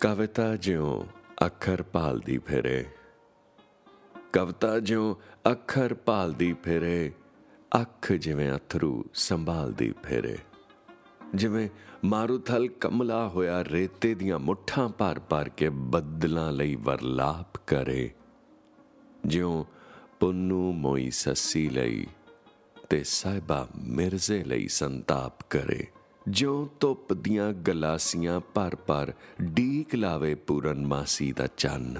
ਕਵਿਤਾ ਜਿਉ ਅੱਖਰ ਭਾਲਦੀ ਫਿਰੇ। ਕਵਿਤਾ ਜਿਉ ਅੱਖਰ ਭਾਲਦੀ ਫਿਰੇ, ਅੱਖ ਜਿਵੇਂ ਅਥਰੂ ਸੰਭਾਲਦੀ ਫਿਰੇ। ਜਿਵੇਂ ਮਾਰੂਥਲ ਕਮਲਾ ਹੋਇਆ ਰੇਤੇ ਦੀਆਂ ਮੁੱਠਾਂ ਭਰ ਭਰ ਕੇ ਬੱਦਲਾਂ ਲਈ ਵਰਲਾਪ ਕਰੇ। ਜਿਉ ਪੁੰਨੂ ਮੋਈ ਸੱਸੀ ਲਈ ਤੇ ਸਾਹਿਬਾ ਮਿਰਜ਼ੇ ਲਈ ਸੰਤਾਪ ਕਰੇ। ਜਿਉ ਧੁੱਪ ਦੀਆਂ ਗਲਾਸੀਆਂ ਭਰ ਭਰ ਡੀਕ ਲਾਵੇ ਪੂਰਨ ਮਾਸੀ ਦਾ ਚੰਨ।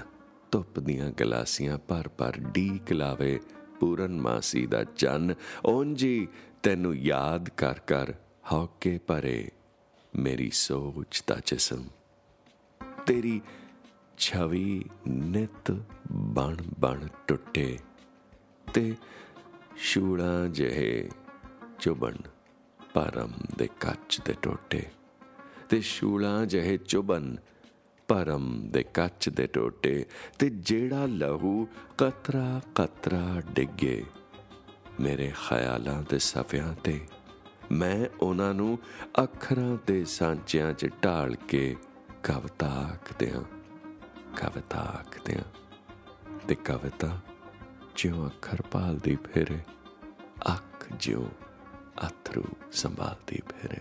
ਧੁੱਪ ਦੀਆਂ ਗਲਾਸੀਆਂ ਭਰ ਭਰ ਡੀਕ ਲਾਵੇ ਪੂਰਨ ਮਾਸੀ ਦਾ ਚੰਨ। ਉਂਜੀ ਤੈਨੂੰ ਯਾਦ ਕਰ ਕਰ ਹੌਕੇ ਭਰੇ ਮੇਰੀ ਸੋਚ ਦਾ ਜਿਸਮ। ਤੇਰੀ ਛਵੀ ਨਿਤ ਬਣ ਬਣ ਟੁੱਟੇ ਤੇ ਸ਼ੂੜਾ ਜਿਹੇ ਚੁਬਨ ਪਰਮ ਦੇ ਕੱਚ ਦੇ ਟੋਟੇ ਤੇ ਸ਼ੂਲਾ ਜਿਹੇ ਚੁਬਨ ਪਰਮ ਦੇ ਕੱਚ ਦੇ ਟੋਟੇ ਤੇ ਜਿਹੜਾ ਲਹੂ ਕਤਰਾ ਕਤਰਾ ਡਿੱਗੇ ਮੇਰੇ ਖਿਆਲਾਂ ਦੇ ਸਫਿਆਂ ਤੇ, ਮੈਂ ਉਹਨਾਂ ਨੂੰ ਅੱਖਰਾਂ ਦੇ ਸਾਂਚਿਆਂ 'ਚ ਢਾਲ ਕੇ ਕਵਿਤਾ ਆਖਦਿਆਂ ਕਵਿਤਾ ਆਖਦਿਆਂ ਤੇ ਕਵਿਤਾ ਜਿਉਂ ਅੱਖਰ ਭਾਲਦੀ ਫਿਰੇ, ਅੱਖ ਜਿਉਂ ਅਥਰੂ ਸੰਭਾਲਦੀ ਫਿਰੇ।